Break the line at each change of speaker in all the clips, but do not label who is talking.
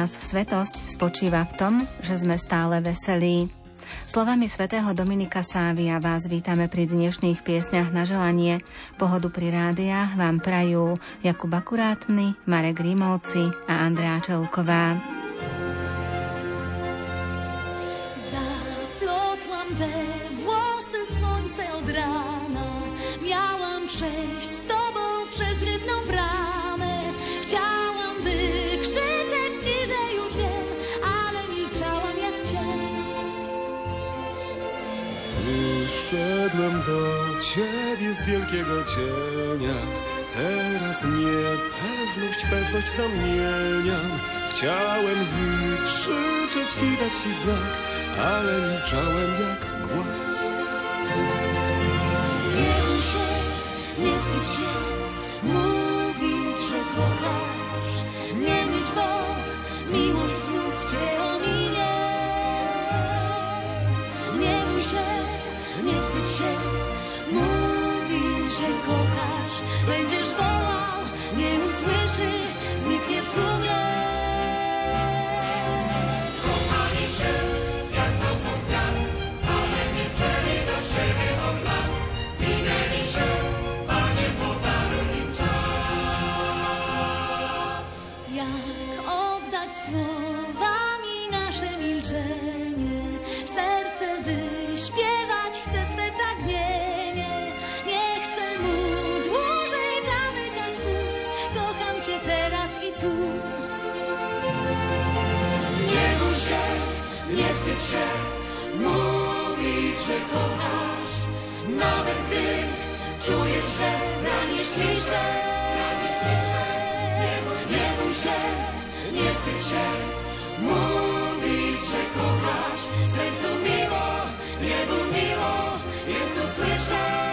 Nás svetosť spočíva v tom, že sme stále veselí. Slovami svätého Dominika Sávia vás vítame pri dnešných piesňach na želanie. Pohodu pri rádiách vám prajú Jakub Akurátny, Marek Rímovci a Andrea Čelková.
Wielkiego cienia. Teraz niepewność, pewność zamieniam. Chciałem wykrzyczeć ci, dać ci znak, ale milczałem jak głaz.
Nie bój się, nie wstydź się Mówić, ranisz ciszę nie bój się, nie wstydź się Mówić, że kochasz Sercu miło, niebu miło Jest to słyszeć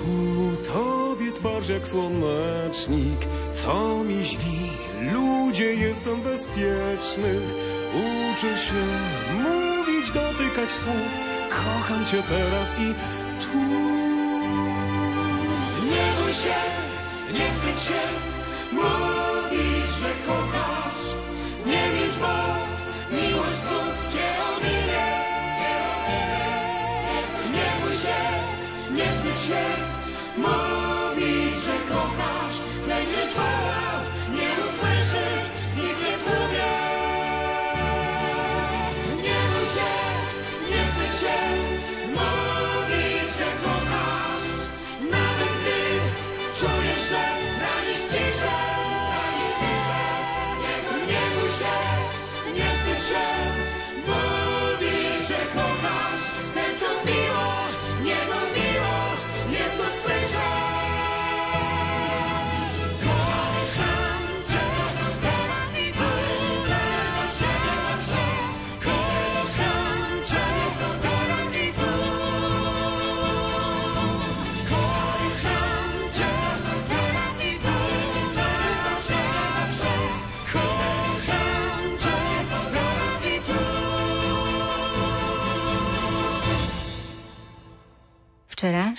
ku tobie twarz jak słonecznik, co mi źli, ludzie jestem bezpieczny. Uczę się mówić, dotykać słów, kocham cię teraz i tu.
Nie bój się, nie wstydź się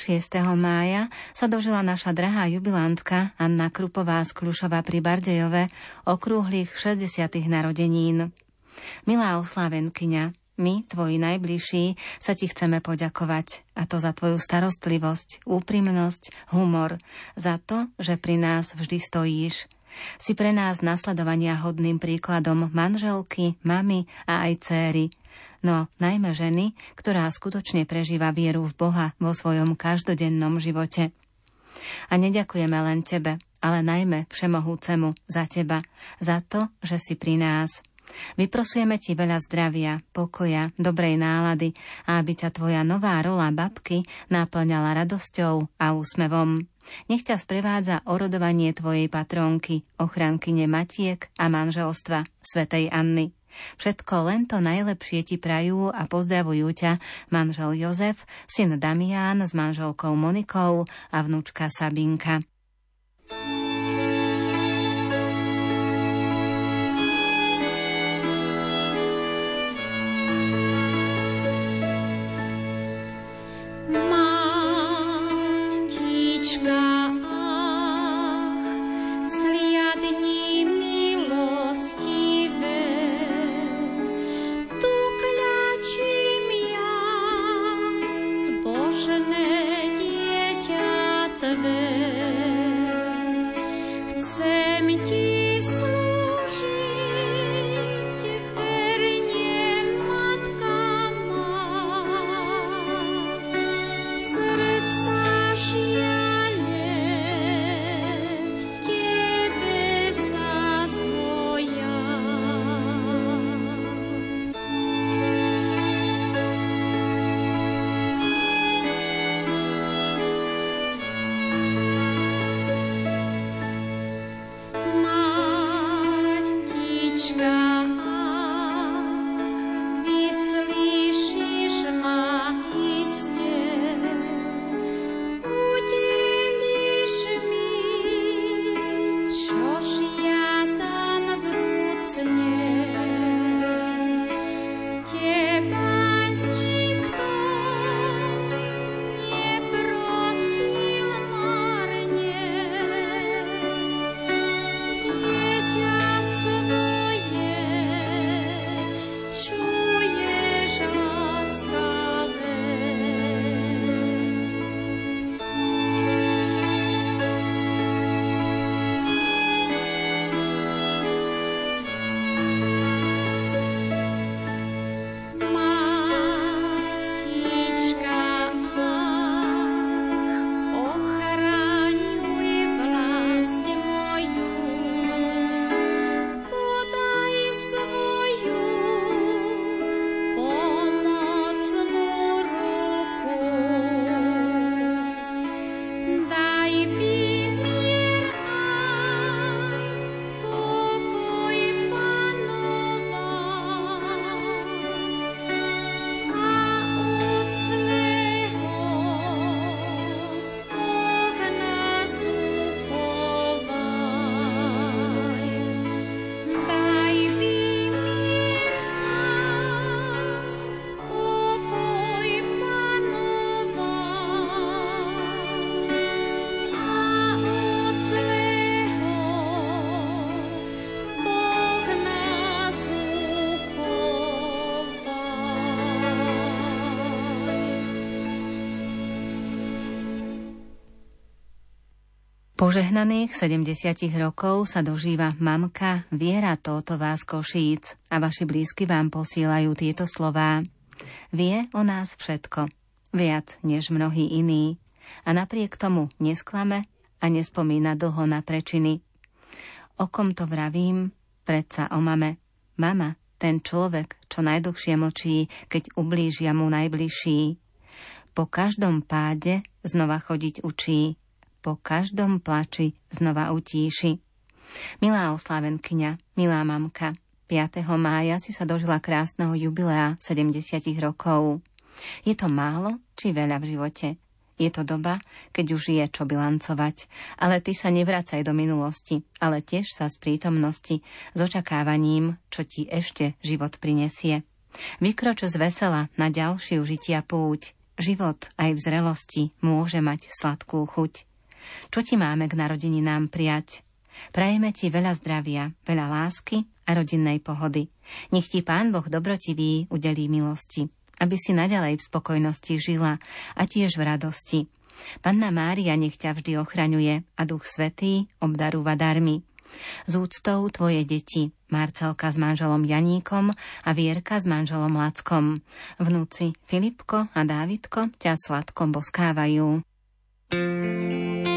6. mája, sa dožila naša drahá jubilantka Anna Krupová z Klušova pri Bardejove okrúhlych 60. narodenín. Milá oslávenkyňa, my, tvoji najbližší, sa ti chceme poďakovať. A to za tvoju starostlivosť, úprimnosť, humor, za to, že pri nás vždy stojíš. Si pre nás nasledovania hodným príkladom manželky, mamy a aj céry. No najmä ženy, ktorá skutočne prežíva vieru v Boha vo svojom každodennom živote. A neďakujeme len tebe, ale najmä Všemohúcemu za teba, za to, že si pri nás. Vyprosujeme ti veľa zdravia, pokoja, dobrej nálady a aby ťa tvoja nová rola babky náplňala radosťou a úsmevom. Nech ťa sprevádza orodovanie tvojej patrónky, ochrankyne matiek a manželstva, svätej Anny. Všetko len to najlepšie ti prajú a pozdravujú ťa manžel Jozef, syn Damián s manželkou Monikou a vnúčka Sabinka. Matička Požehnaných 70 rokov sa dožíva mamka Viera Tótová z Košíc a vaši blízky vám posielajú tieto slová. Vie o nás všetko, viac než mnohí iní a napriek tomu nesklame a nespomína dlho na prečiny. O kom to vravím? Predsa o mame. Mama, ten človek, čo najdlhšie mlčí, keď ublížia mu najbližší. Po každom páde znova chodiť učí, po každom plači znova utíši. Milá oslávenkyňa, milá mamka, 5. mája si sa dožila krásneho jubilea 70 rokov. Je to málo či veľa v živote? Je to doba, keď už je čo bilancovať. Ale ty sa nevracaj do minulosti, ale tiež sa z prítomnosti, s očakávaním, čo ti ešte život prinesie. Vykroč z vesela na ďalšiu žitia púť. Život aj v zrelosti môže mať sladkú chuť. Čo ti máme k narodeninám prijať? Prajeme ti veľa zdravia, veľa lásky a rodinnej pohody. Nech ti Pán Boh dobrotivý udelí milosti, aby si naďalej v spokojnosti žila a tiež v radosti. Panna Mária nech ťa vždy ochraňuje a Duch Svetý obdarúva darmi. Z úctou tvoje deti, Marcelka s manželom Janíkom a Vierka s manželom Lackom. Vnúci Filipko a Dávidko ťa sladko boskávajú. thank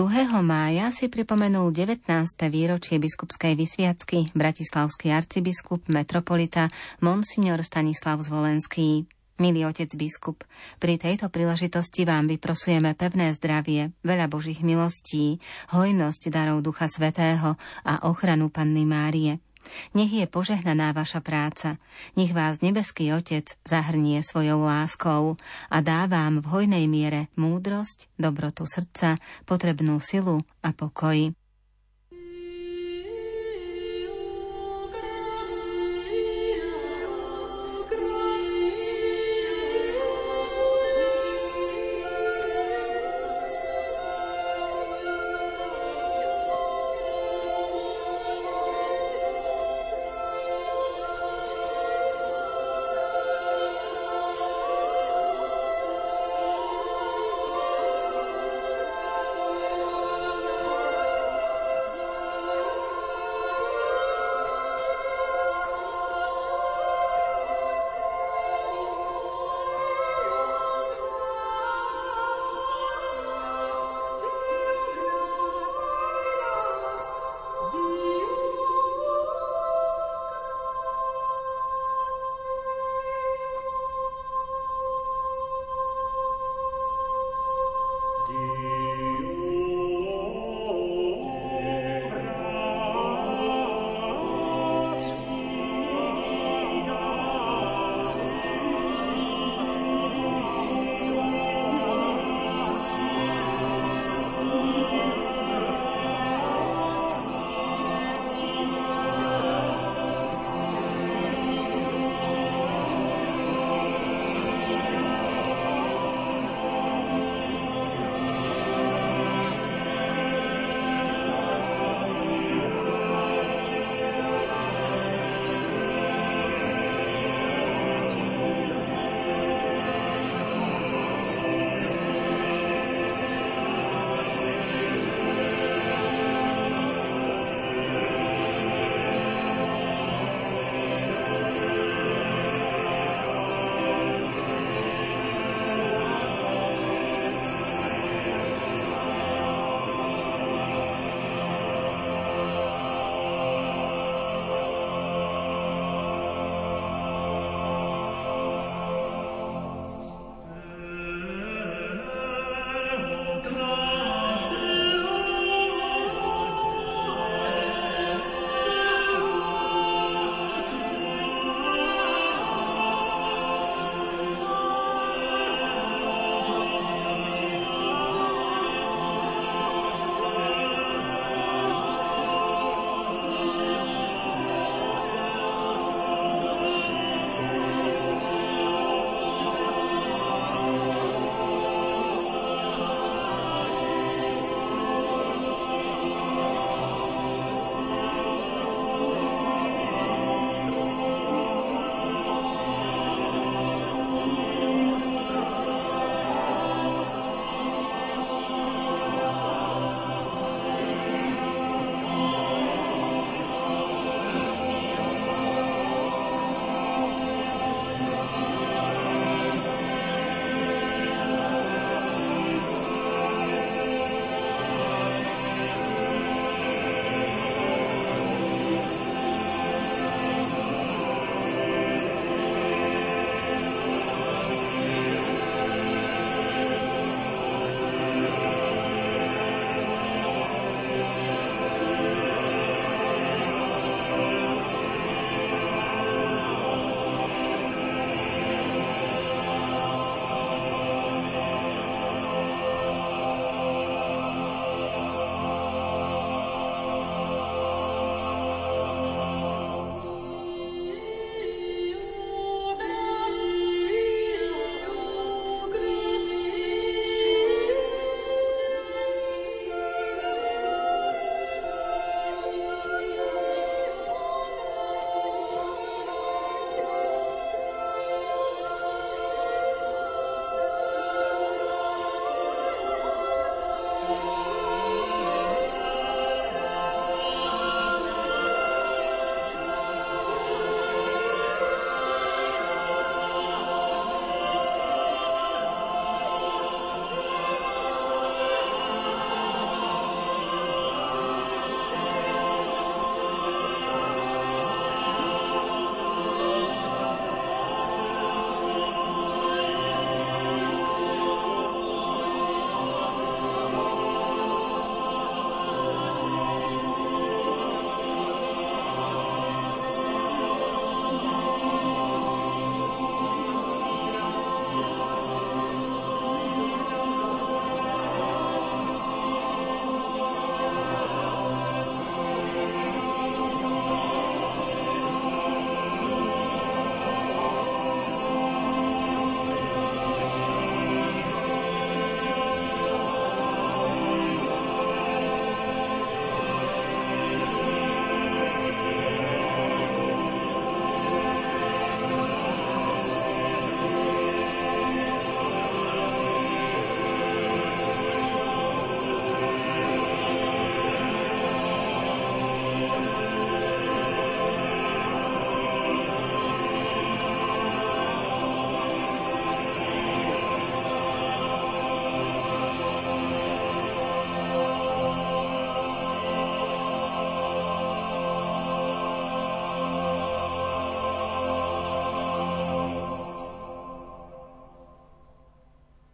2. mája si pripomenul 19. výročie biskupskej vysviacky bratislavský arcibiskup metropolita Monsignor Stanislav Zvolenský. Milý otec biskup, pri tejto príležitosti vám vyprosujeme pevné zdravie, veľa božích milostí, hojnosť darov Ducha Svetého a ochranu Panny Márie. Nech je požehnaná vaša práca, nech vás nebeský Otec zahrnie svojou láskou a dá vám v hojnej miere múdrosť, dobrotu srdca, potrebnú silu a pokoj.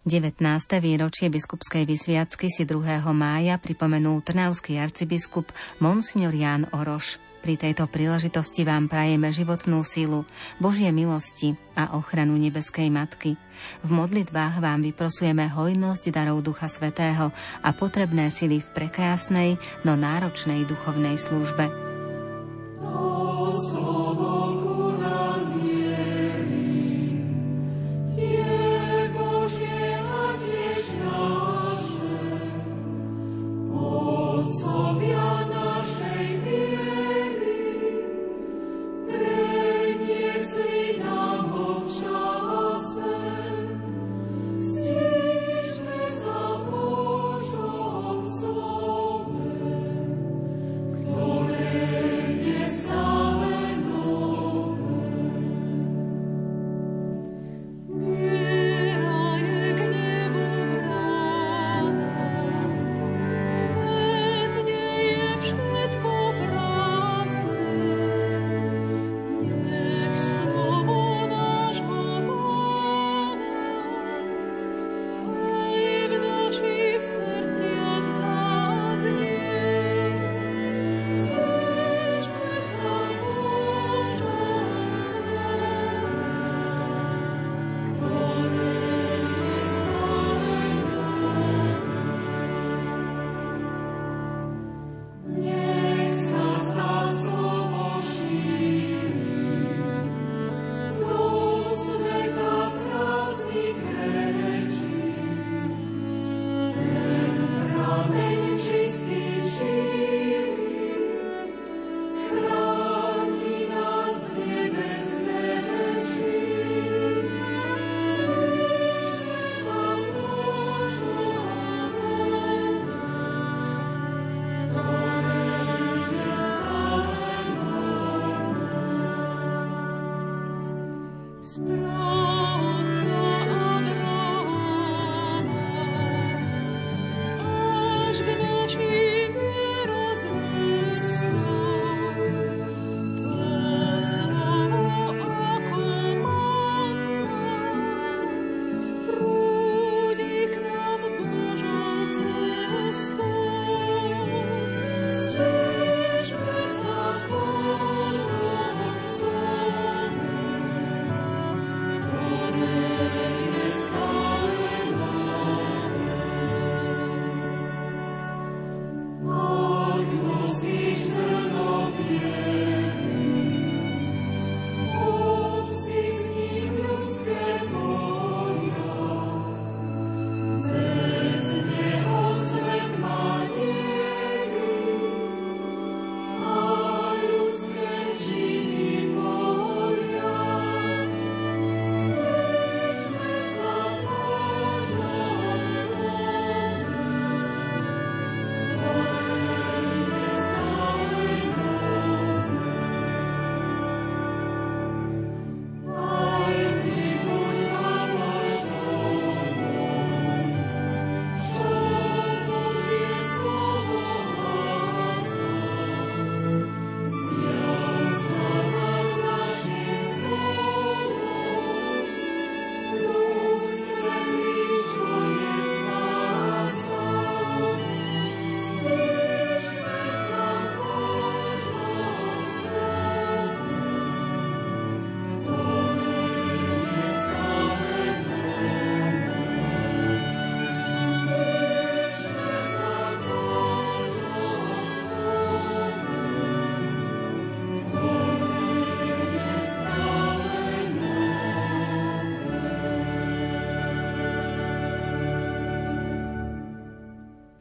19. výročie biskupskej vysviacky si 2. mája pripomenul trnavský arcibiskup Monsignor Ján Oroš. Pri tejto príležitosti vám prajeme životnú sílu, Božie milosti a ochranu nebeskej Matky. V modlitbách vám vyprosujeme hojnosť darov Ducha Svetého a potrebné sily v prekrásnej, no náročnej duchovnej službe.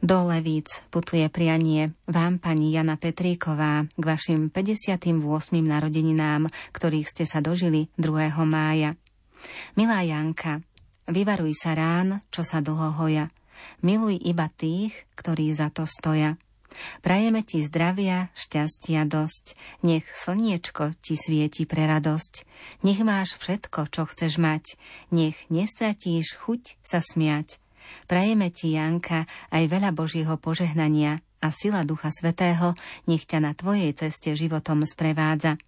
Do Levíc putuje prianie vám, pani Jana Petríková, k vašim 58. narodeninám, ktorých ste sa dožili 2. mája. Milá Janka, vyvaruj sa rán, čo sa dlho hoja. Miluj iba tých, ktorí za to stoja. Prajeme ti zdravia, šťastia dosť, nech slniečko ti svieti pre radosť, nech máš všetko, čo chceš mať, nech nestratíš chuť sa smiať, Prajeme ti, Janka, aj veľa Božieho požehnania a sila Ducha Svetého nech ťa na tvojej ceste životom sprevádza.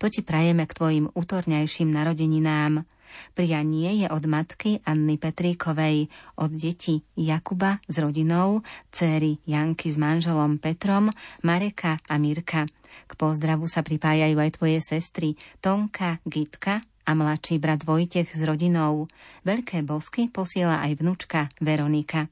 To ti prajeme k tvojim útorňajším narodeninám. Prianie je od matky Anny Petríkovej, od detí Jakuba s rodinou, céry Janky s manželom Petrom, Mareka a Mirka. K pozdravu sa pripájajú aj tvoje sestry Tonka, Gitka a mladší brat Vojtech s rodinou. Veľké bosky posiela aj vnúčka Veronika.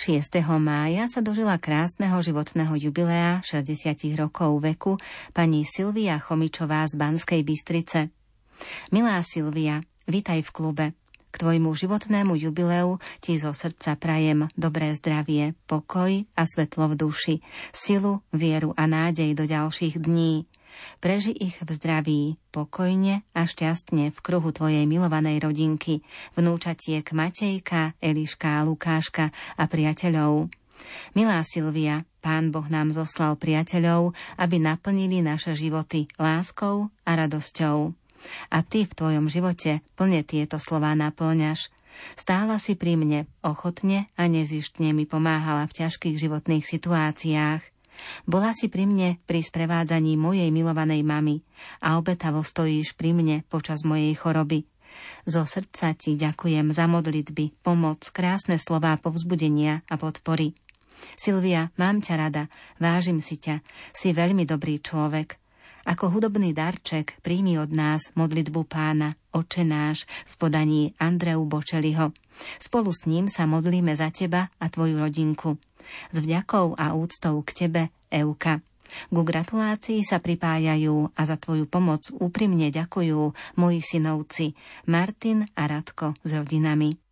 6. mája, sa dožila krásneho životného jubilea 60 rokov veku pani Silvia Chomičová z Banskej Bystrice. Milá Silvia, vitaj v klube.
K tvojmu životnému jubileu ti zo srdca prajem dobré zdravie, pokoj a svetlo v duši, silu, vieru a nádej do ďalších dní. Preži ich v zdraví, pokojne a šťastne v kruhu tvojej milovanej rodinky, vnúčatiek Matejka, Eliška a Lukáška a priateľov. Milá Silvia, Pán Boh nám zoslal priateľov, aby naplnili naše životy láskou a radosťou. A ty v tvojom živote plne tieto slová naplňaš. Stála si pri mne, ochotne a nezištne mi pomáhala v ťažkých životných situáciách. Bola si pri mne pri sprevádzaní mojej milovanej mamy a obetavo stojíš pri mne počas mojej choroby. Zo srdca ti ďakujem za modlitby, pomoc, krásne slová povzbudenia a podpory. Silvia, mám ťa rada, vážim si ťa, si veľmi dobrý človek. Ako hudobný darček príjmi od nás modlitbu pána, oče náš, v podaní Andreu Bočeliho. Spolu s ním sa modlíme za teba a tvoju rodinku. S vďakou a úctou k tebe, Euka. Ku gratulácii sa pripájajú a za tvoju pomoc úprimne ďakujú moji synovci Martin a Radko s rodinami.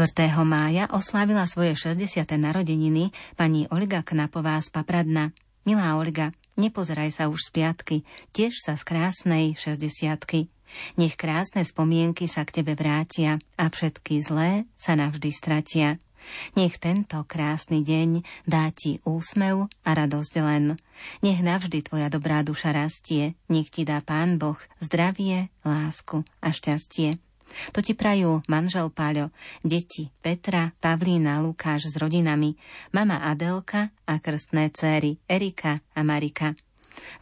4. mája oslávila svoje 60. narodeniny pani Olga Knapová z Papradna. Milá Olga, nepozeraj sa už z piatky, tiež sa z krásnej 60 Nech krásne spomienky sa k tebe vrátia a všetky zlé sa navždy stratia. Nech tento krásny deň dá ti úsmev a radosť len. Nech navždy tvoja dobrá duša rastie, nech ti dá Pán Boh zdravie, lásku a šťastie. To ti prajú manžel Páľo, deti Petra, Pavlína, Lukáš s rodinami, mama Adelka a krstné céry Erika a Marika.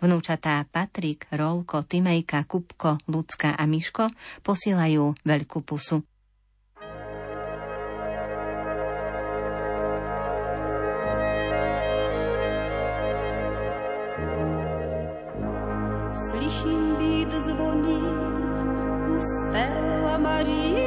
Vnúčatá Patrik, Rolko, Timejka, Kupko, Lucka a Miško posielajú veľkú pusu.
body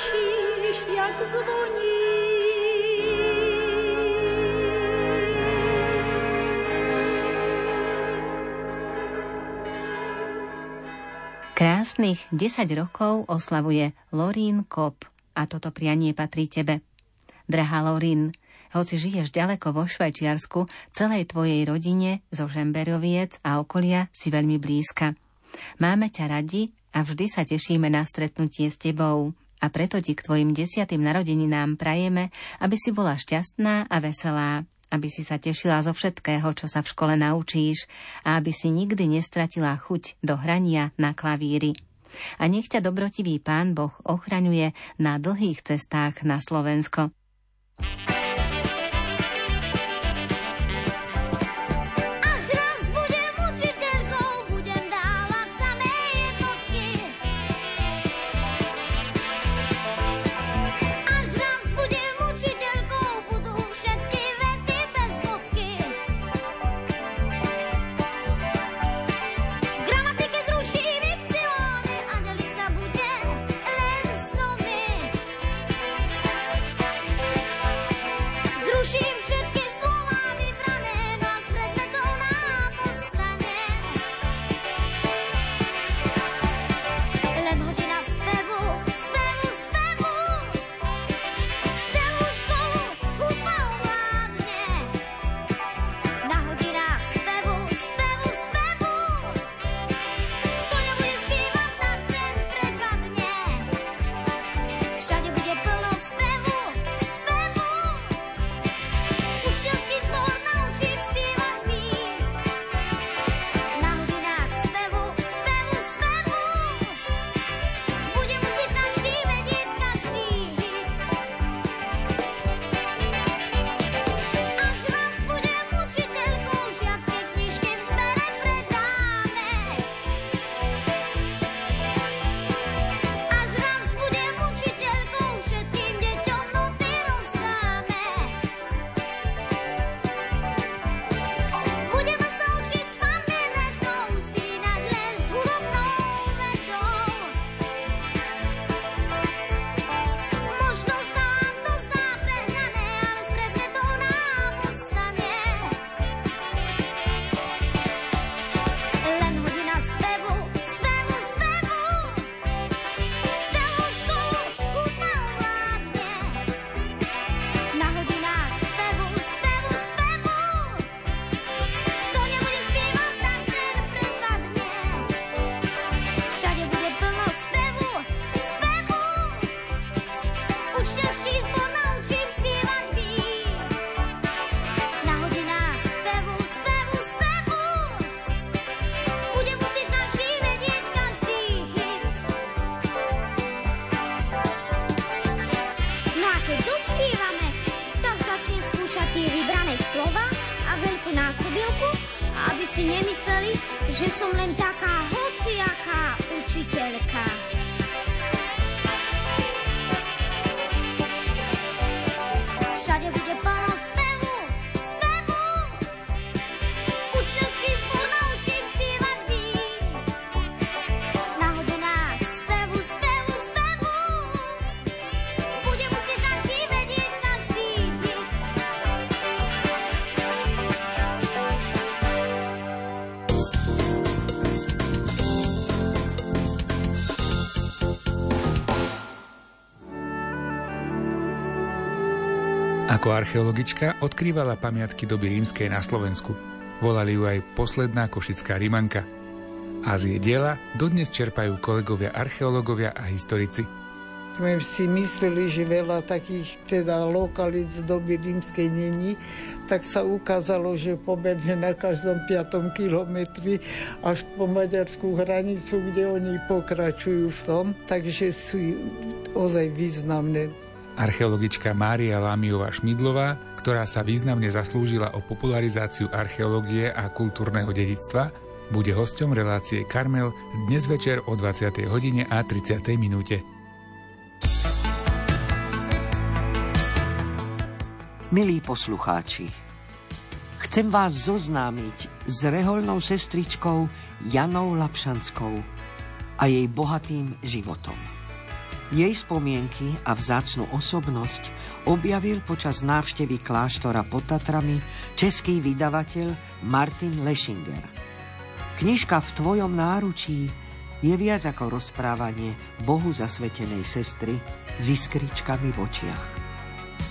Slyšíš, jak zvoní?
Krásnych 10 rokov oslavuje Lorín Kop a toto prianie patrí tebe. Drahá Lorín, hoci žiješ ďaleko vo Švajčiarsku, celej tvojej rodine zo Žemberoviec a okolia si veľmi blízka. Máme ťa radi a vždy sa tešíme na stretnutie s tebou. A preto ti k tvojim desiatým narodeninám prajeme, aby si bola šťastná a veselá, aby si sa tešila zo všetkého, čo sa v škole naučíš a aby si nikdy nestratila chuť do hrania na klavíri. A nech ťa dobrotivý pán Boh ochraňuje na dlhých cestách na Slovensko.
Až
Ako archeologička odkrývala pamiatky doby rímskej na Slovensku. Volali ju aj posledná košická Rimanka. A z jej diela dodnes čerpajú kolegovia archeológovia a historici.
sme si mysleli, že veľa takých teda lokalít z doby rímskej není, tak sa ukázalo, že pomerne na každom 5. kilometri až po maďarskú hranicu, kde oni pokračujú v tom, takže sú ozaj významné.
Archeologička Mária Lámiová Šmidlová, ktorá sa významne zaslúžila o popularizáciu archeológie a kultúrneho dedictva, bude hosťom relácie Karmel dnes večer o 20. hodine a 30. minúte.
Milí poslucháči, chcem vás zoznámiť s reholnou sestričkou Janou Lapšanskou a jej bohatým životom. Jej spomienky a vzácnu osobnosť objavil počas návštevy kláštora pod Tatrami český vydavateľ Martin Leschinger. Knižka v tvojom náručí je viac ako rozprávanie Bohu zasvetenej sestry s iskričkami v očiach.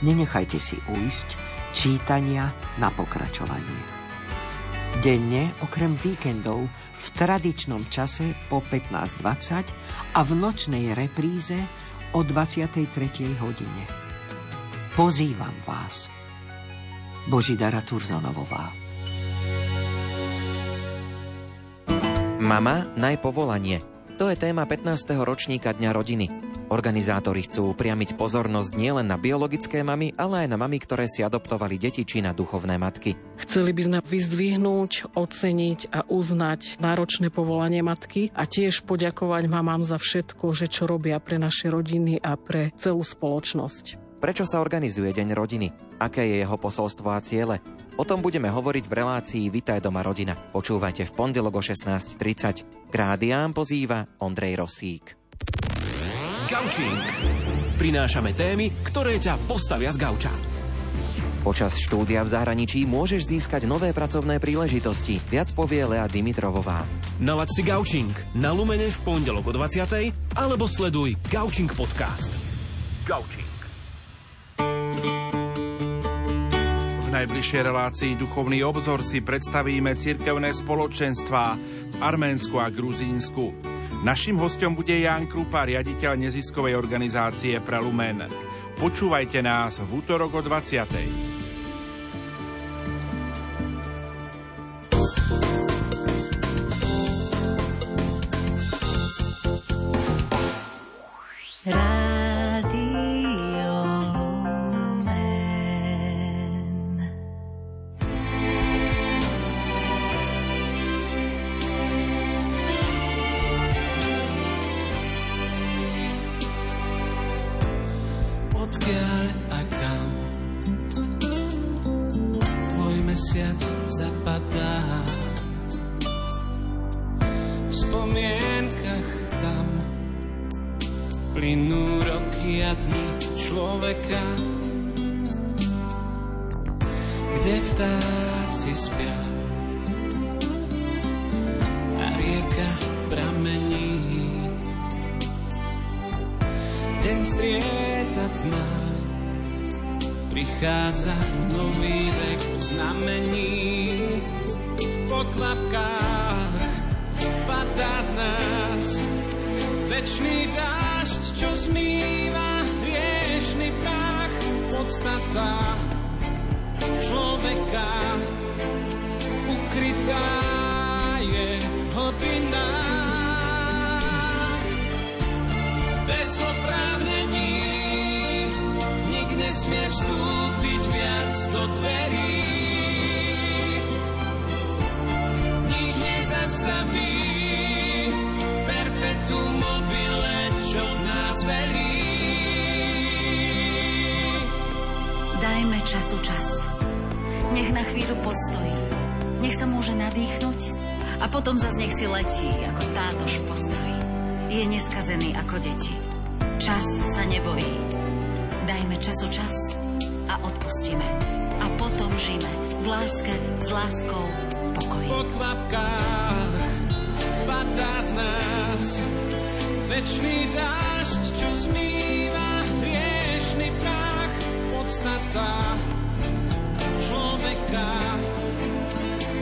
Nenechajte si uísť čítania na pokračovanie. Denne, okrem víkendov, v tradičnom čase po 15.20 a v nočnej repríze o 23. hodine. Pozývam vás. Božidara Turzonovová.
Mama, najpovolanie. To je téma 15. ročníka Dňa rodiny. Organizátori chcú upriamiť pozornosť nielen na biologické mamy, ale aj na mamy, ktoré si adoptovali deti či na duchovné matky.
Chceli by sme vyzdvihnúť, oceniť a uznať náročné povolanie matky a tiež poďakovať mamám za všetko, že čo robia pre naše rodiny a pre celú spoločnosť.
Prečo sa organizuje Deň rodiny? Aké je jeho posolstvo a ciele? O tom budeme hovoriť v relácii Vitaj doma rodina. Počúvajte v pondelok o 16.30. K rádiám pozýva Ondrej Rosík.
Gaučing. Prinášame témy, ktoré ťa postavia z gauča.
Počas štúdia v zahraničí môžeš získať nové pracovné príležitosti. Viac povie Lea Dimitrovová.
Nalaď si Gaučing na Lumene v pondelok o 20. alebo sleduj Gaučing podcast. Gaučing.
V najbližšej relácii Duchovný obzor si predstavíme cirkevné spoločenstvá v Arménsku a Gruzínsku. Naším hostom bude Jan Krupa, riaditeľ neziskovej organizácie Prelumen. Počúvajte nás v útorok o 20.
Radio
potom zase nech si letí, ako tátož v postroji. Je neskazený ako deti. Čas sa nebojí. Dajme času čas a odpustíme. A potom žijeme v láske, s láskou, v pokoji.
Po kvapkách padá z nás Večný dážď, čo zmýva hriešný prach Podstata človeka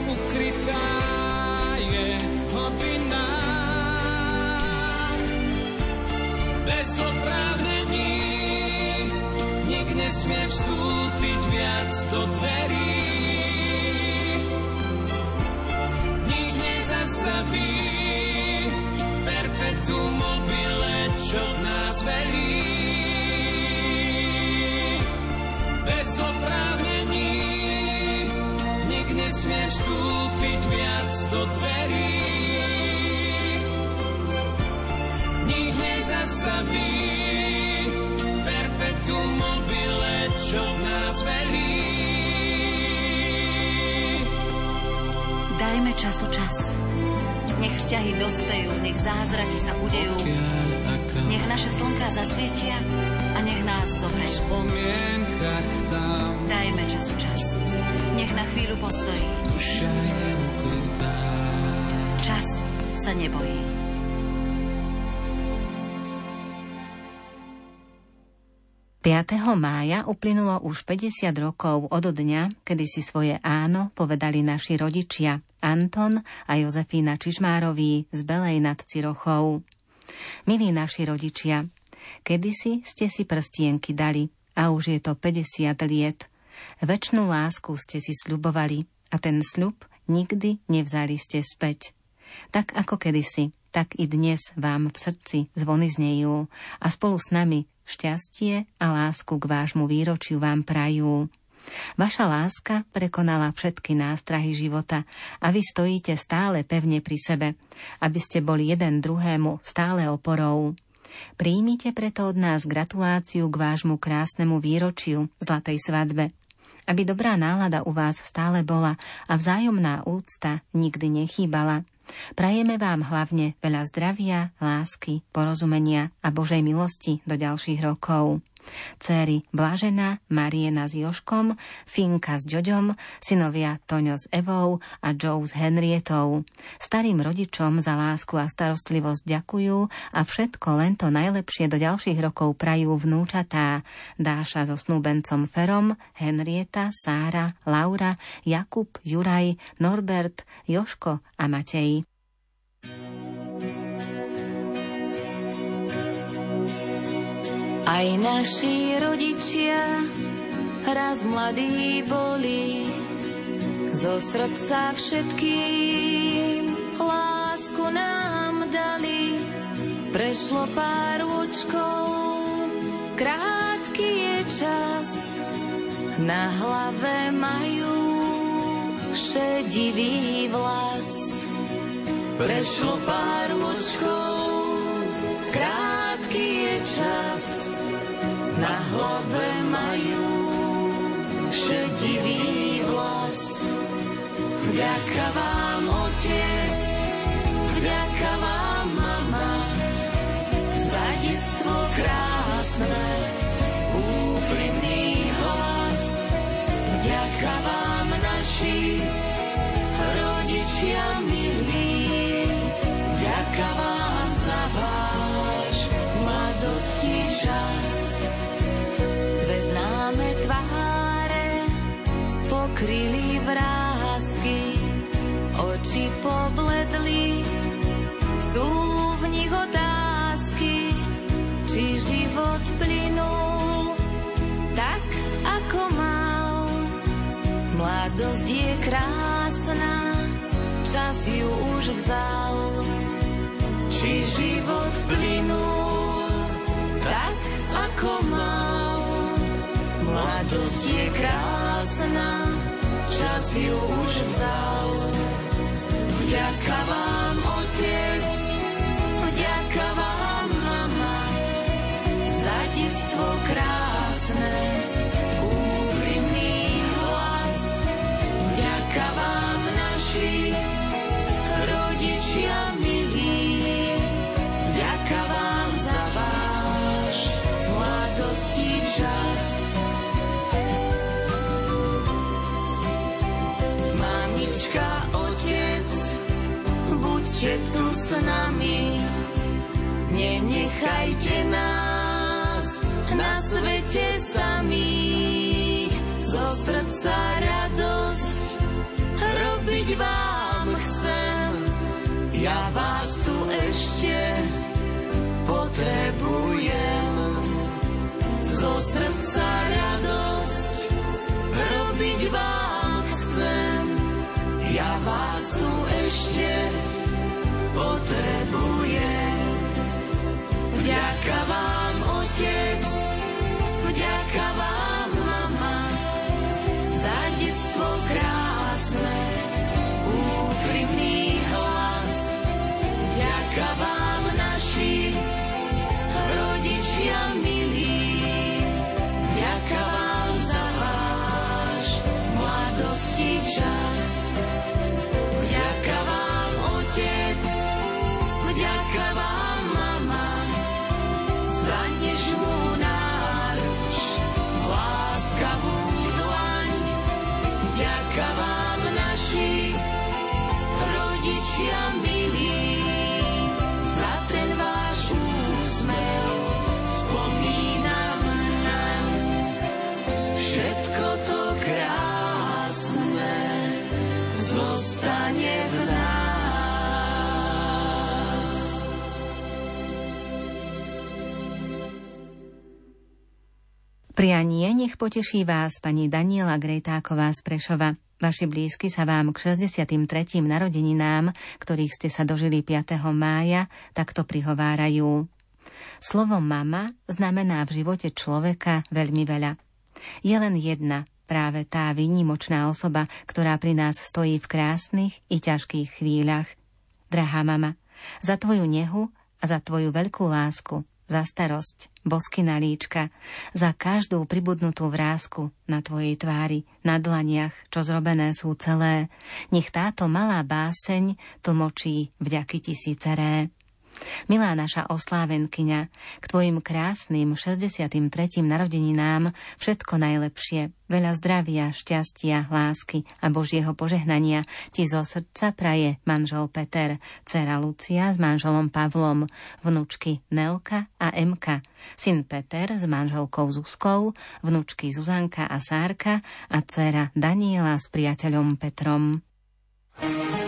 ukrytá
vzťahy dospejú, nech zázraky sa udejú. Nech naše slnka zasvietia a nech nás
tam
Dajme času čas. Nech na chvíľu postojí. Čas sa nebojí.
...5. mája uplynulo už 50 rokov od dňa, kedy si svoje áno povedali naši rodičia Anton a Jozefína Čižmároví z Belej nad Cirochou. Milí naši rodičia, kedysi ste si prstienky dali a už je to 50 liet. Večnú lásku ste si sľubovali a ten sľub nikdy nevzali ste späť. Tak ako kedysi, tak i dnes vám v srdci zvony znejú a spolu s nami šťastie a lásku k vášmu výročiu vám prajú. Vaša láska prekonala všetky nástrahy života a vy stojíte stále pevne pri sebe, aby ste boli jeden druhému stále oporou. Príjmite preto od nás gratuláciu k vášmu krásnemu výročiu, zlatej svadbe. Aby dobrá nálada u vás stále bola a vzájomná úcta nikdy nechýbala. Prajeme vám hlavne veľa zdravia, lásky, porozumenia a Božej milosti do ďalších rokov. Céry Blažena, Mariena s Joškom, Finka s Ďoďom, synovia Toňo s Evou a Joe s Henrietou. Starým rodičom za lásku a starostlivosť ďakujú a všetko len to najlepšie do ďalších rokov prajú vnúčatá. Dáša so snúbencom Ferom, Henrieta, Sára, Laura, Jakub, Juraj, Norbert, Joško a Matej.
Aj naši rodičia raz mladí boli, zo srdca všetkým lásku nám dali. Prešlo pár ročkov, krátky je čas, na hlave majú šedivý vlas. Prešlo pár ročkov, krátky je čas, na hlave majú šedivý vlas. Vďaka vám, otec, vďaka vám, mama, za detstvo krásne, Mladosť je krásna, čas ju už vzal. Či život plynul tak, ako mal. Mladosť je krásna, čas ju už vzal. Vďaka vám, otec, vďaka vám, mama, za detstvo krásne, s nami. Nenechajte nás na svete samých. Zo srdca radosť robiť vám chcem. Ja vás tu ešte potrebujem. Zo srdca
Prianie nech poteší vás pani Daniela Grejtáková z Prešova. Vaši blízky sa vám k 63. narodeninám, ktorých ste sa dožili 5. mája, takto prihovárajú. Slovo mama znamená v živote človeka veľmi veľa. Je len jedna, práve tá výnimočná osoba, ktorá pri nás stojí v krásnych i ťažkých chvíľach. Drahá mama, za tvoju nehu a za tvoju veľkú lásku, za starosť, bosky na líčka, za každú pribudnutú vrázku na tvojej tvári, na dlaniach, čo zrobené sú celé. Nech táto malá báseň tlmočí vďaky tisíceré. Milá naša oslávenkyňa, k tvojim krásnym 63. narodeninám všetko najlepšie, veľa zdravia, šťastia, lásky a Božieho požehnania ti zo srdca praje manžel Peter, dcera Lucia s manželom Pavlom, vnúčky Nelka a Emka, syn Peter s manželkou Zuzkou, vnúčky Zuzanka a Sárka a dcera Daniela s priateľom Petrom.
V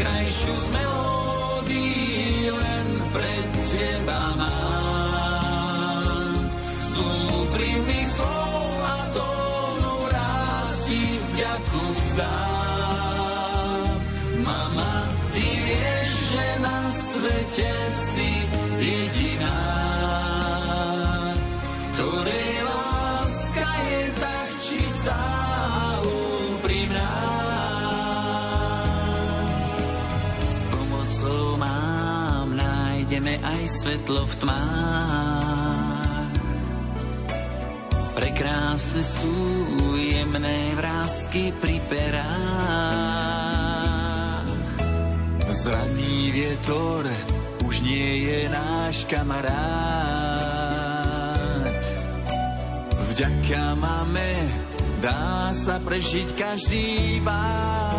najkrajšiu z melódií len pre teba mám. Z svetlo v tmách. Prekrásne sú jemné vrázky pri perách. Zraný vietor už nie je náš kamarát. Vďaka máme dá sa prežiť každý pár.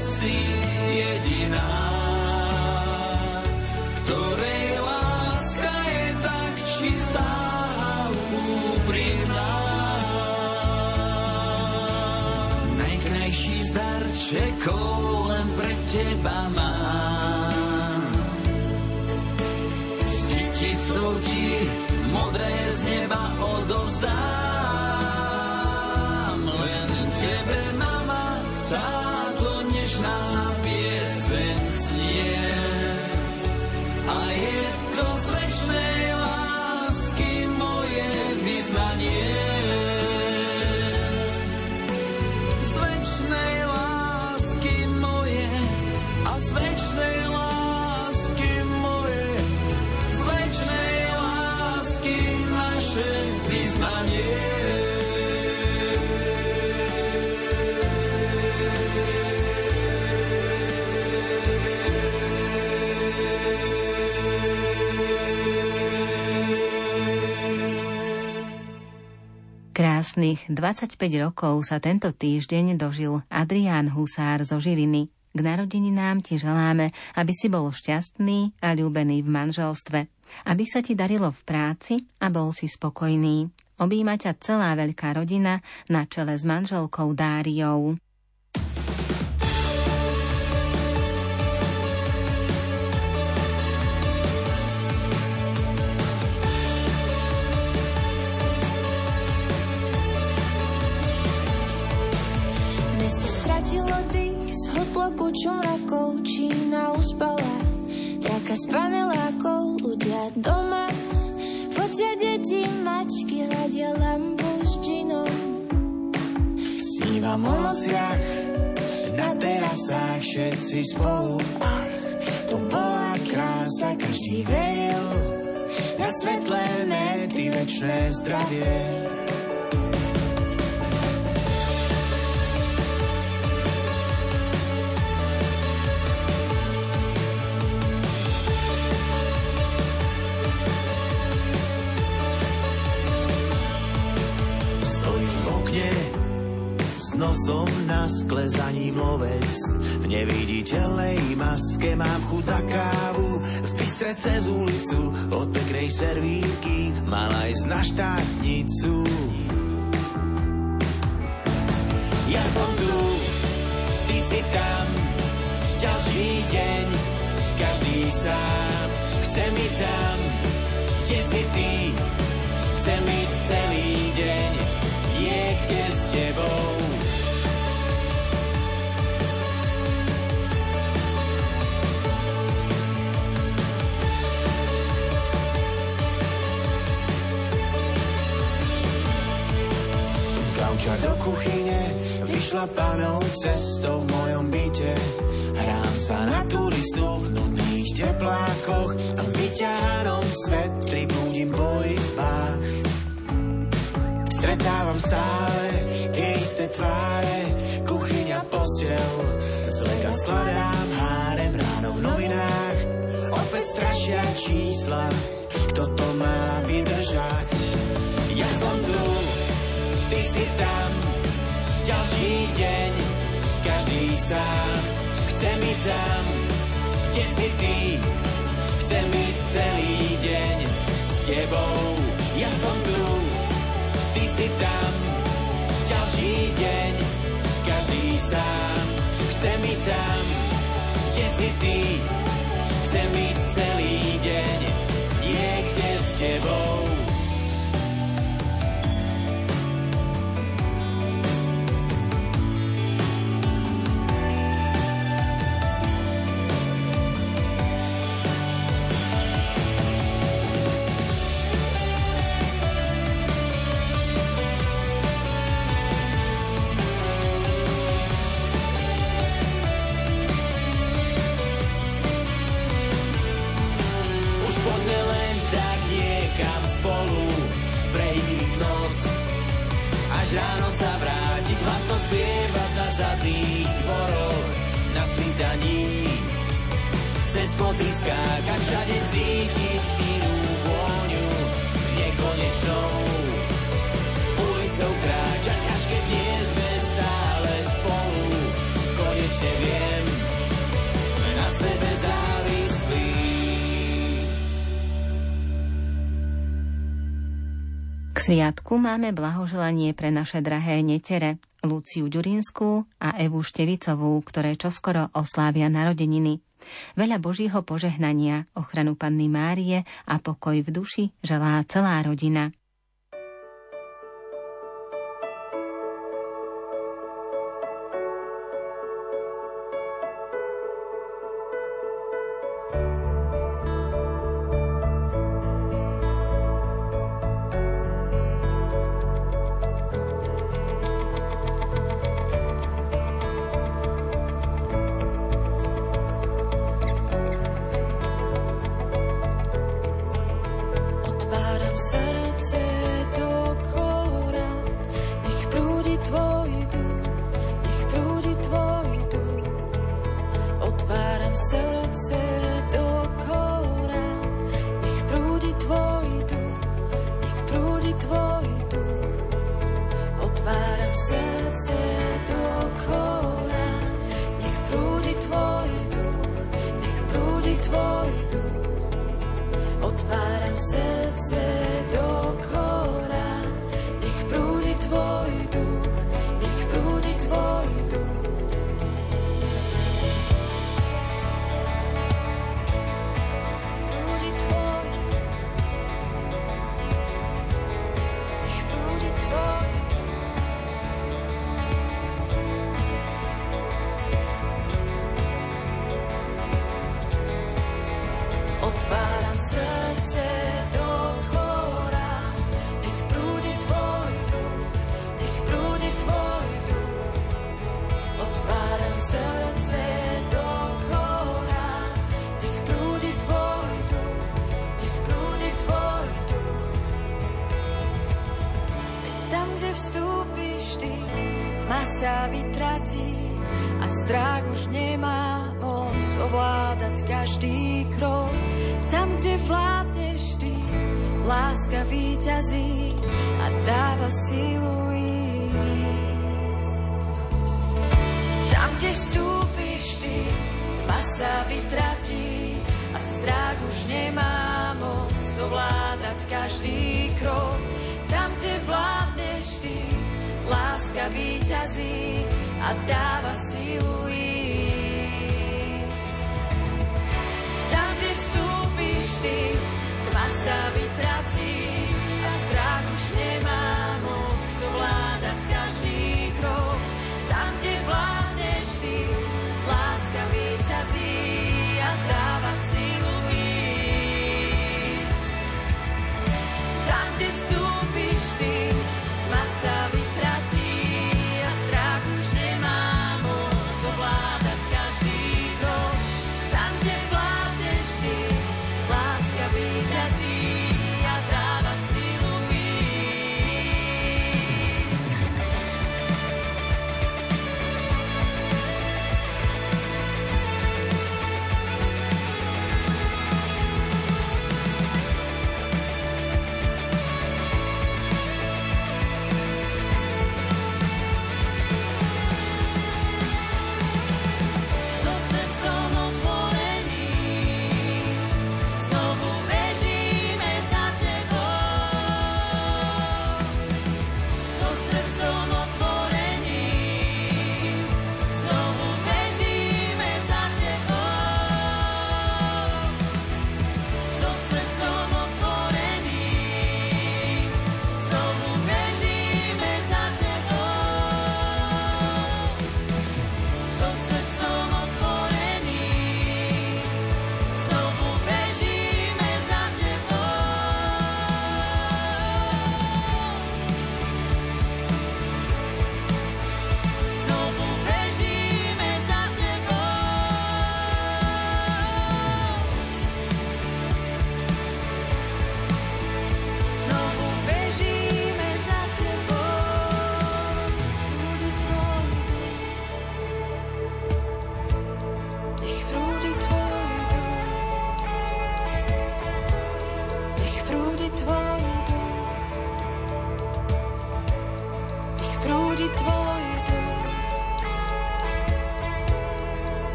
Si jediná, ktorej láska je tak čistá a úprimná. Najkrajší z darčekov len pre teba mám.
Krásnych 25 rokov sa tento týždeň dožil Adrián Husár zo Žiliny. K narodeninám ti želáme, aby si bol šťastný a ľúbený v manželstve, aby sa ti darilo v práci a bol si spokojný. Obíma ťa celá veľká rodina na čele s manželkou Dáriou.
Kuču mrakov, Čína uspala. Traka z panelákov, ľudia doma. Fotia deti, mačky, hľadia lampu s džinom.
Snívam o nociach, na terasách všetci spolu. Ach, to bola krása, každý veril na svetlé mety, večné zdravie. Nosom na skle za ním lovec. V neviditeľnej maske mám chuť na kávu. V bystre cez ulicu od peknej servírky mala ísť na štátnicu. Ja som tu, ty si tam, ďalší deň, každý sám. Chce mi tam, kde si ty, chcem byť celý deň, niekde s tebou. Gauča do kuchyne vyšla panou cestou v mojom byte. Hrám sa na turistu v nudných teplákoch a vyťahanom svetri budím po izbách. Stretávam stále tie isté tváre, kuchyňa, postel, zlega skladám hárem ráno v novinách. Opäť strašia čísla, kto to má vydržať. Ja som tu, ty si tam, ďalší deň, každý sám. Chce mi tam, kde si ty, chcem byť celý deň s tebou. Ja som tu, ty si tam, ďalší deň, každý sám. Chce mi tam, kde si ty, chcem byť celý deň niekde s tebou.
Česku máme blahoželanie pre naše drahé netere, Luciu Ďurinskú a Evu Števicovú, ktoré čoskoro oslávia narodeniny. Veľa Božího požehnania, ochranu Panny Márie a pokoj v duši želá celá rodina.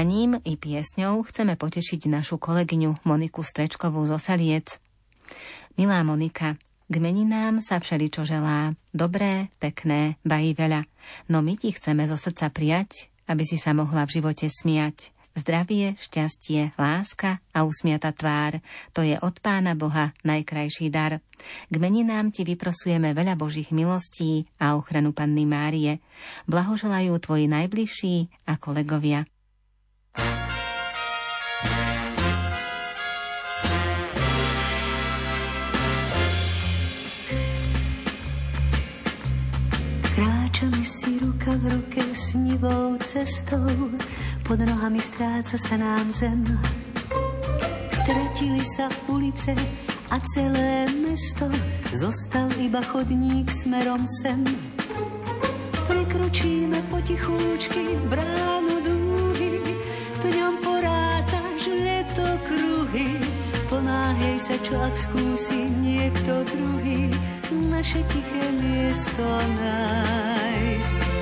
Prianím i piesňou chceme potešiť našu kolegyňu Moniku Strečkovú z Osaliec. Milá Monika, k meninám sa všeličo želá. Dobré, pekné, bají veľa. No my ti chceme zo srdca prijať, aby si sa mohla v živote smiať. Zdravie, šťastie, láska a usmiata tvár. To je od Pána Boha najkrajší dar. K meninám ti vyprosujeme veľa Božích milostí a ochranu Panny Márie. Blahoželajú tvoji najbližší a kolegovia.
Kráčame si ruka v ruke s nivou cestou, pod nohami stráca sa nám zem. Stratili sa ulice a celé mesto, zostal iba chodník smerom sem. Prekročíme potichúčky čo ak skúsi niekto druhý, naše tiché miesto nájsť.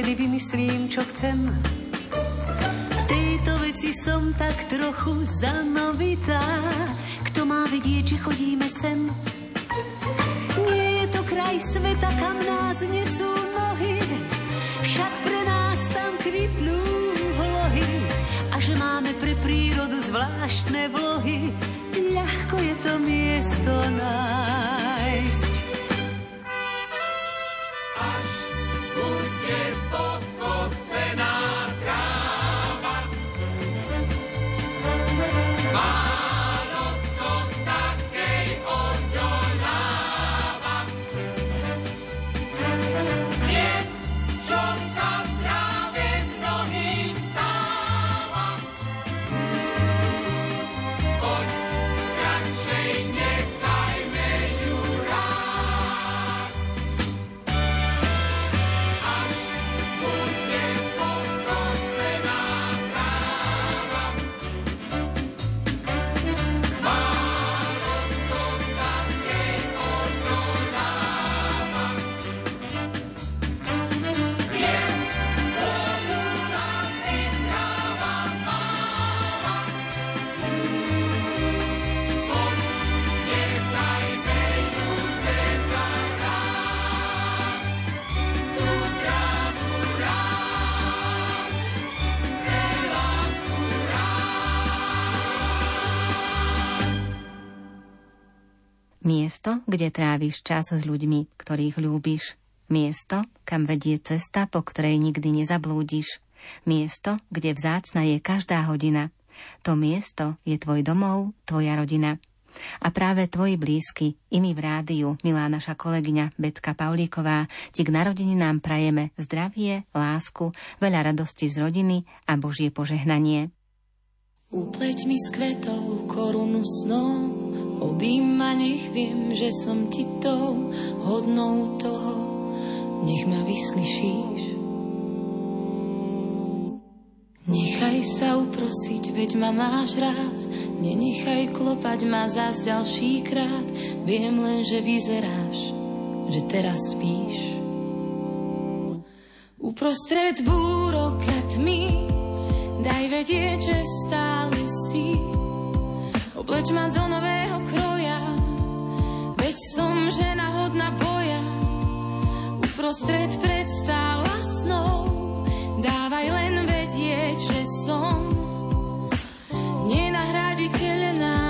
Vtedy vymyslím, čo chcem. V tejto veci som tak trochu zanovitá, kto má vidieť, že chodíme sem. Nie je to kraj sveta, kam nás nesú nohy, však pre nás tam kvitnú vlohy. A že máme pre prírodu zvláštne vlohy,
kde tráviš čas s ľuďmi, ktorých ľúbiš. Miesto, kam vedie cesta, po ktorej nikdy nezablúdiš. Miesto, kde vzácna je každá hodina. To miesto je tvoj domov, tvoja rodina. A práve tvoji blízky, i my v rádiu, milá naša kolegyňa Betka Paulíková, ti k narodeninám prajeme zdravie, lásku, veľa radosti z rodiny a Božie požehnanie.
Upleť mi z kvetov korunu snov, Obíma nech viem, že som ti tou hodnou toho, nech ma vyslyšíš. Nechaj sa uprosiť, veď ma máš rád, nenechaj klopať ma zás ďalší krát, viem len, že vyzeráš, že teraz spíš. Uprostred búrok a tmy, daj vedieť, že stále si. Obleč ma do nového kroja, veď som žena hodná boja. Uprostred predstav a snov, dávaj len vedieť, že som nenahraditeľná.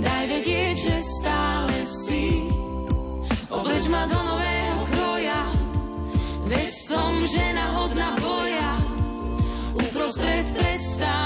daj vedieť, že stále si. Obleč ma do nového kroja, veď som žena hodná boja. Uprostred predstav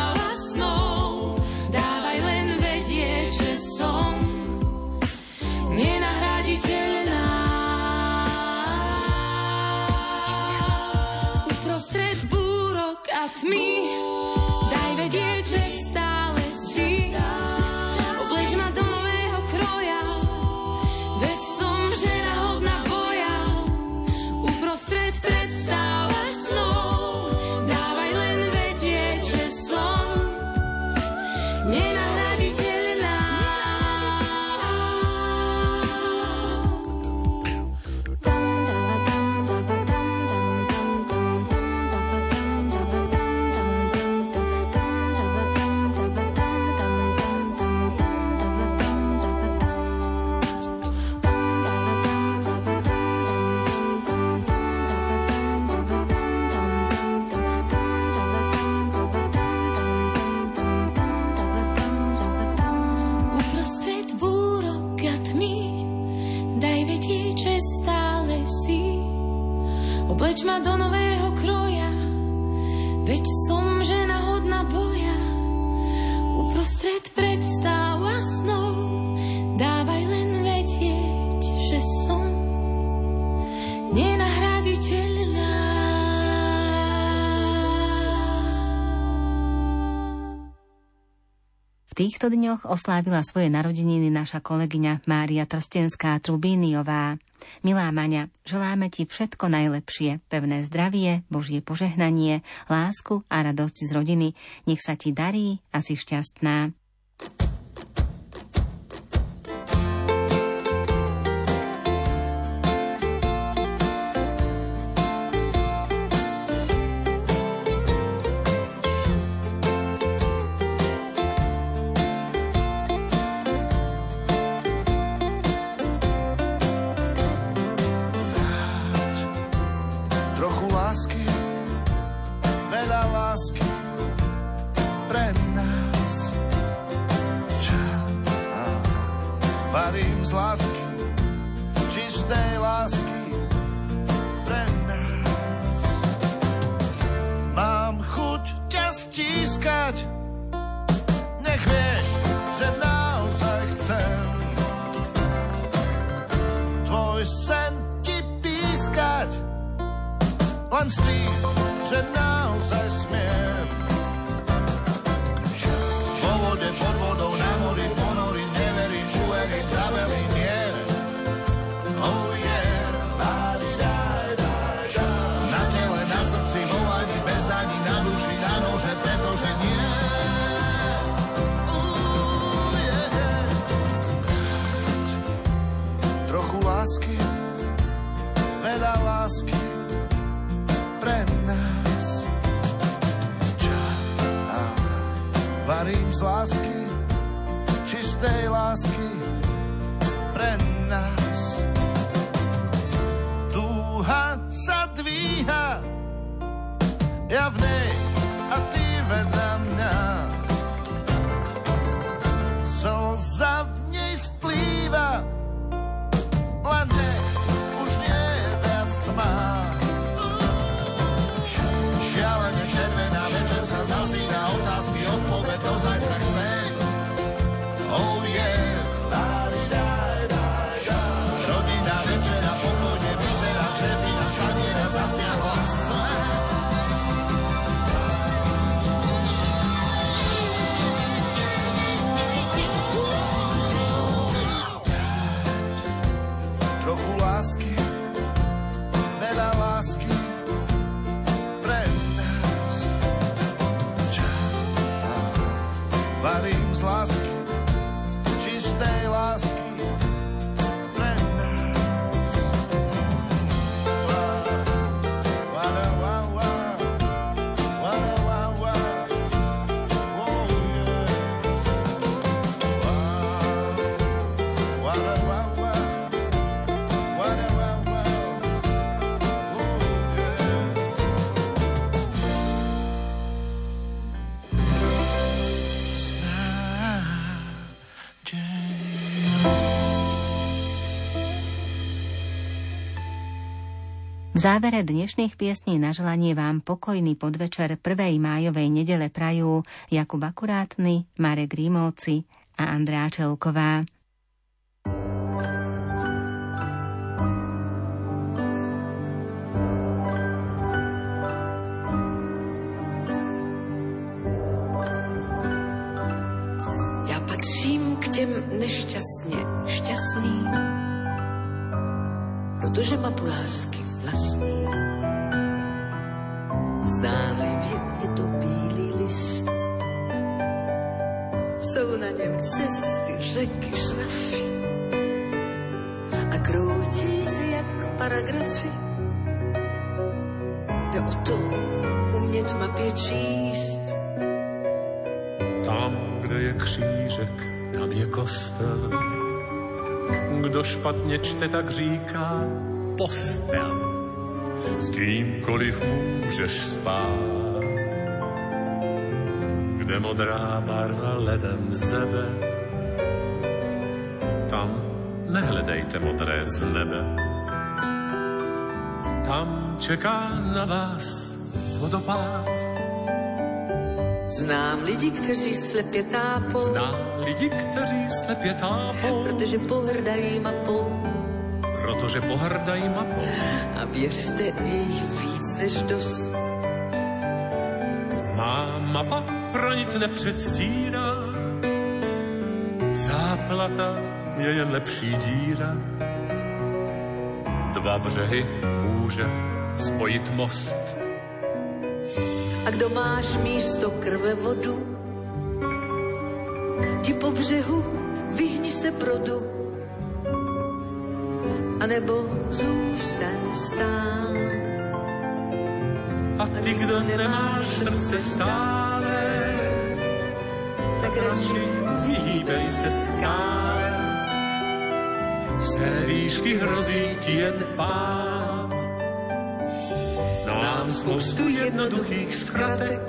dňoch oslávila svoje narodeniny naša kolegyňa Mária Trstenská Trubíniová. Milá Maňa, želáme ti všetko najlepšie, pevné zdravie, Božie požehnanie, lásku a radosť z rodiny. Nech sa ti darí a si šťastná.
Z lásky, čistej lásky pre nás. Mám chuť ťa stískať, nech vieš, že naozaj chcem tvoj sen ti pískať len s tým, že naozaj smiem. Z lásky, čistej lásky pre nás. Dúha sa dvíha, ja v nej a ty vedľa mňa. Slza v nej splýva,
závere dnešných piesní na želanie vám pokojný podvečer 1. májovej nedele prajú Jakub Akurátny, Marek Rímovci a Andrá Čelková.
Já patřím k těm nešťastně šťastným, protože mapu lásky vlastní. Zdánlivě je to bílý list, jsou na něm cesty, řeky, šrafy a kroutí se jak paragrafy. Jde o to umět mapě číst,
Tam, kde je křížek, tam je kostel. Kdo špatně čte, tak říká postel. S kýmkoliv můžeš spát. Kde modrá barva ledem zebe, tam nehledejte modré z nebe. Tam čeká na vás vodopád.
Znám lidi, kteří slepě tápou,
Znám lidi, kteří slepě tápou,
protože pohrdají mapou
protože pohrdají mapou.
a věřte, je jich víc než dost.
Má mapa pro nic nepředstírá, záplata je jen lepší díra. Dva břehy může spojit most.
A kdo máš místo krve vodu, ti po břehu vyhni se produ, anebo zůstaň stát.
A ty, kdo nemáš srdce stále,
tak radši
vyhýbej se skále. Z té výšky hrozí ti jen pád. Znám spoustu jednoduchých zkratek,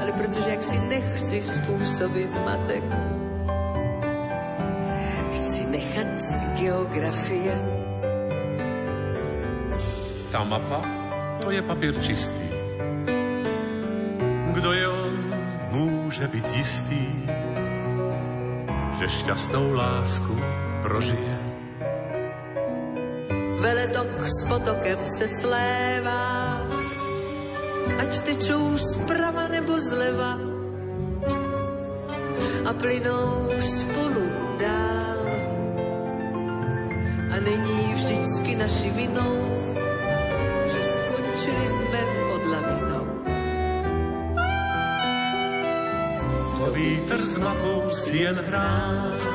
ale protože jak si nechci způsobit zmatek, geografie.
Ta mapa, to je papír čistý. Kdo je on, může být jistý, že šťastnou lásku prožije.
Veletok s potokem se slévá, ať tečou zprava nebo zleva a plynou spolu dál. Vždycky naši vinou, že skončili jsme pod lavinou.
To vítr s mapou si jen hrá.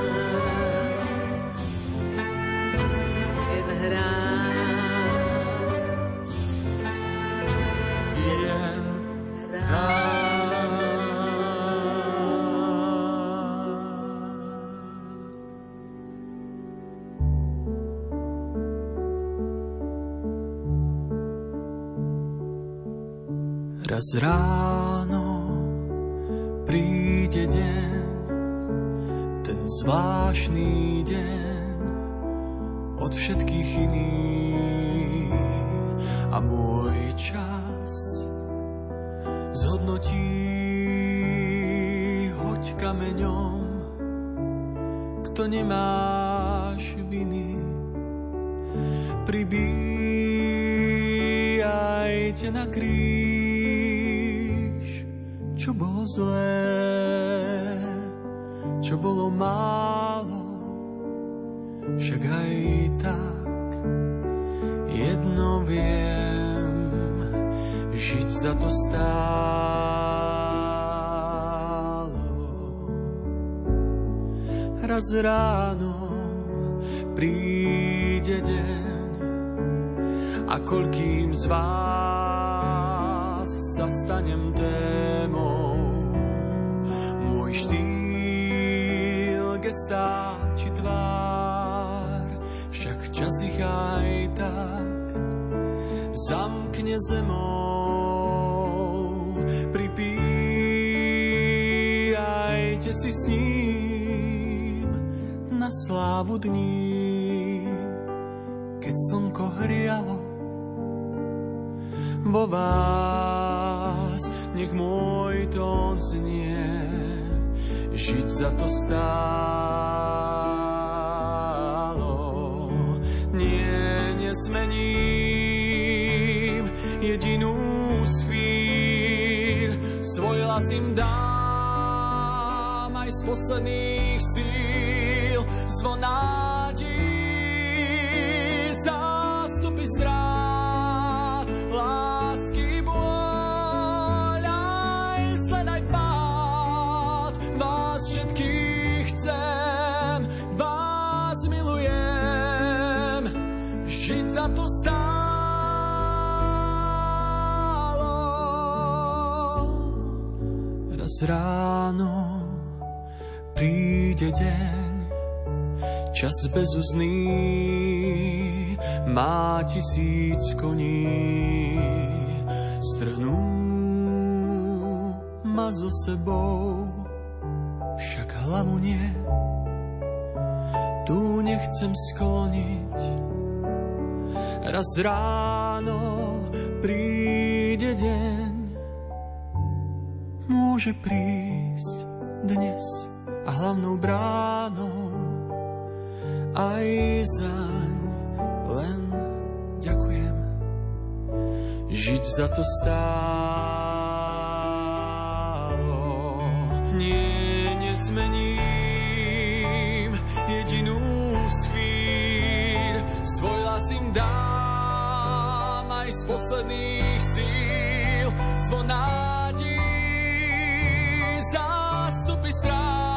Raz ráno príde deň, ten zvláštny deň od všetkých iných a môj čas zhodnotí hoď kameňom, kto nemáš viny. Pribíjajte na kríž, čo bolo zlé, čo bolo málo, však aj tak jedno viem, žiť za to stálo. Raz ráno príde deň a koľkým z vás zamkne zemou. Pripíjajte si s ním na slávu dní, keď slnko hrialo vo vás, nech môj tón znie, žiť za to stálo. Posledných síl, zvonádí zástupy strát, lásky bôľ aj sledaj pád, vás všetkých chcem, vás milujem, žiť za to stálo. Raz čas bezuzný má tisíc koní. Strhnú ma so sebou, však hlavu nie, tu nechcem skloniť. Raz ráno príde deň, môže prísť dnes a hlavnou bránou aj zaň len ďakujem. Žiť za to stálo. Nie, nezmením jedinú z. Svoj hlas im dám aj z posledných síl. Zvonádí zástupy strát.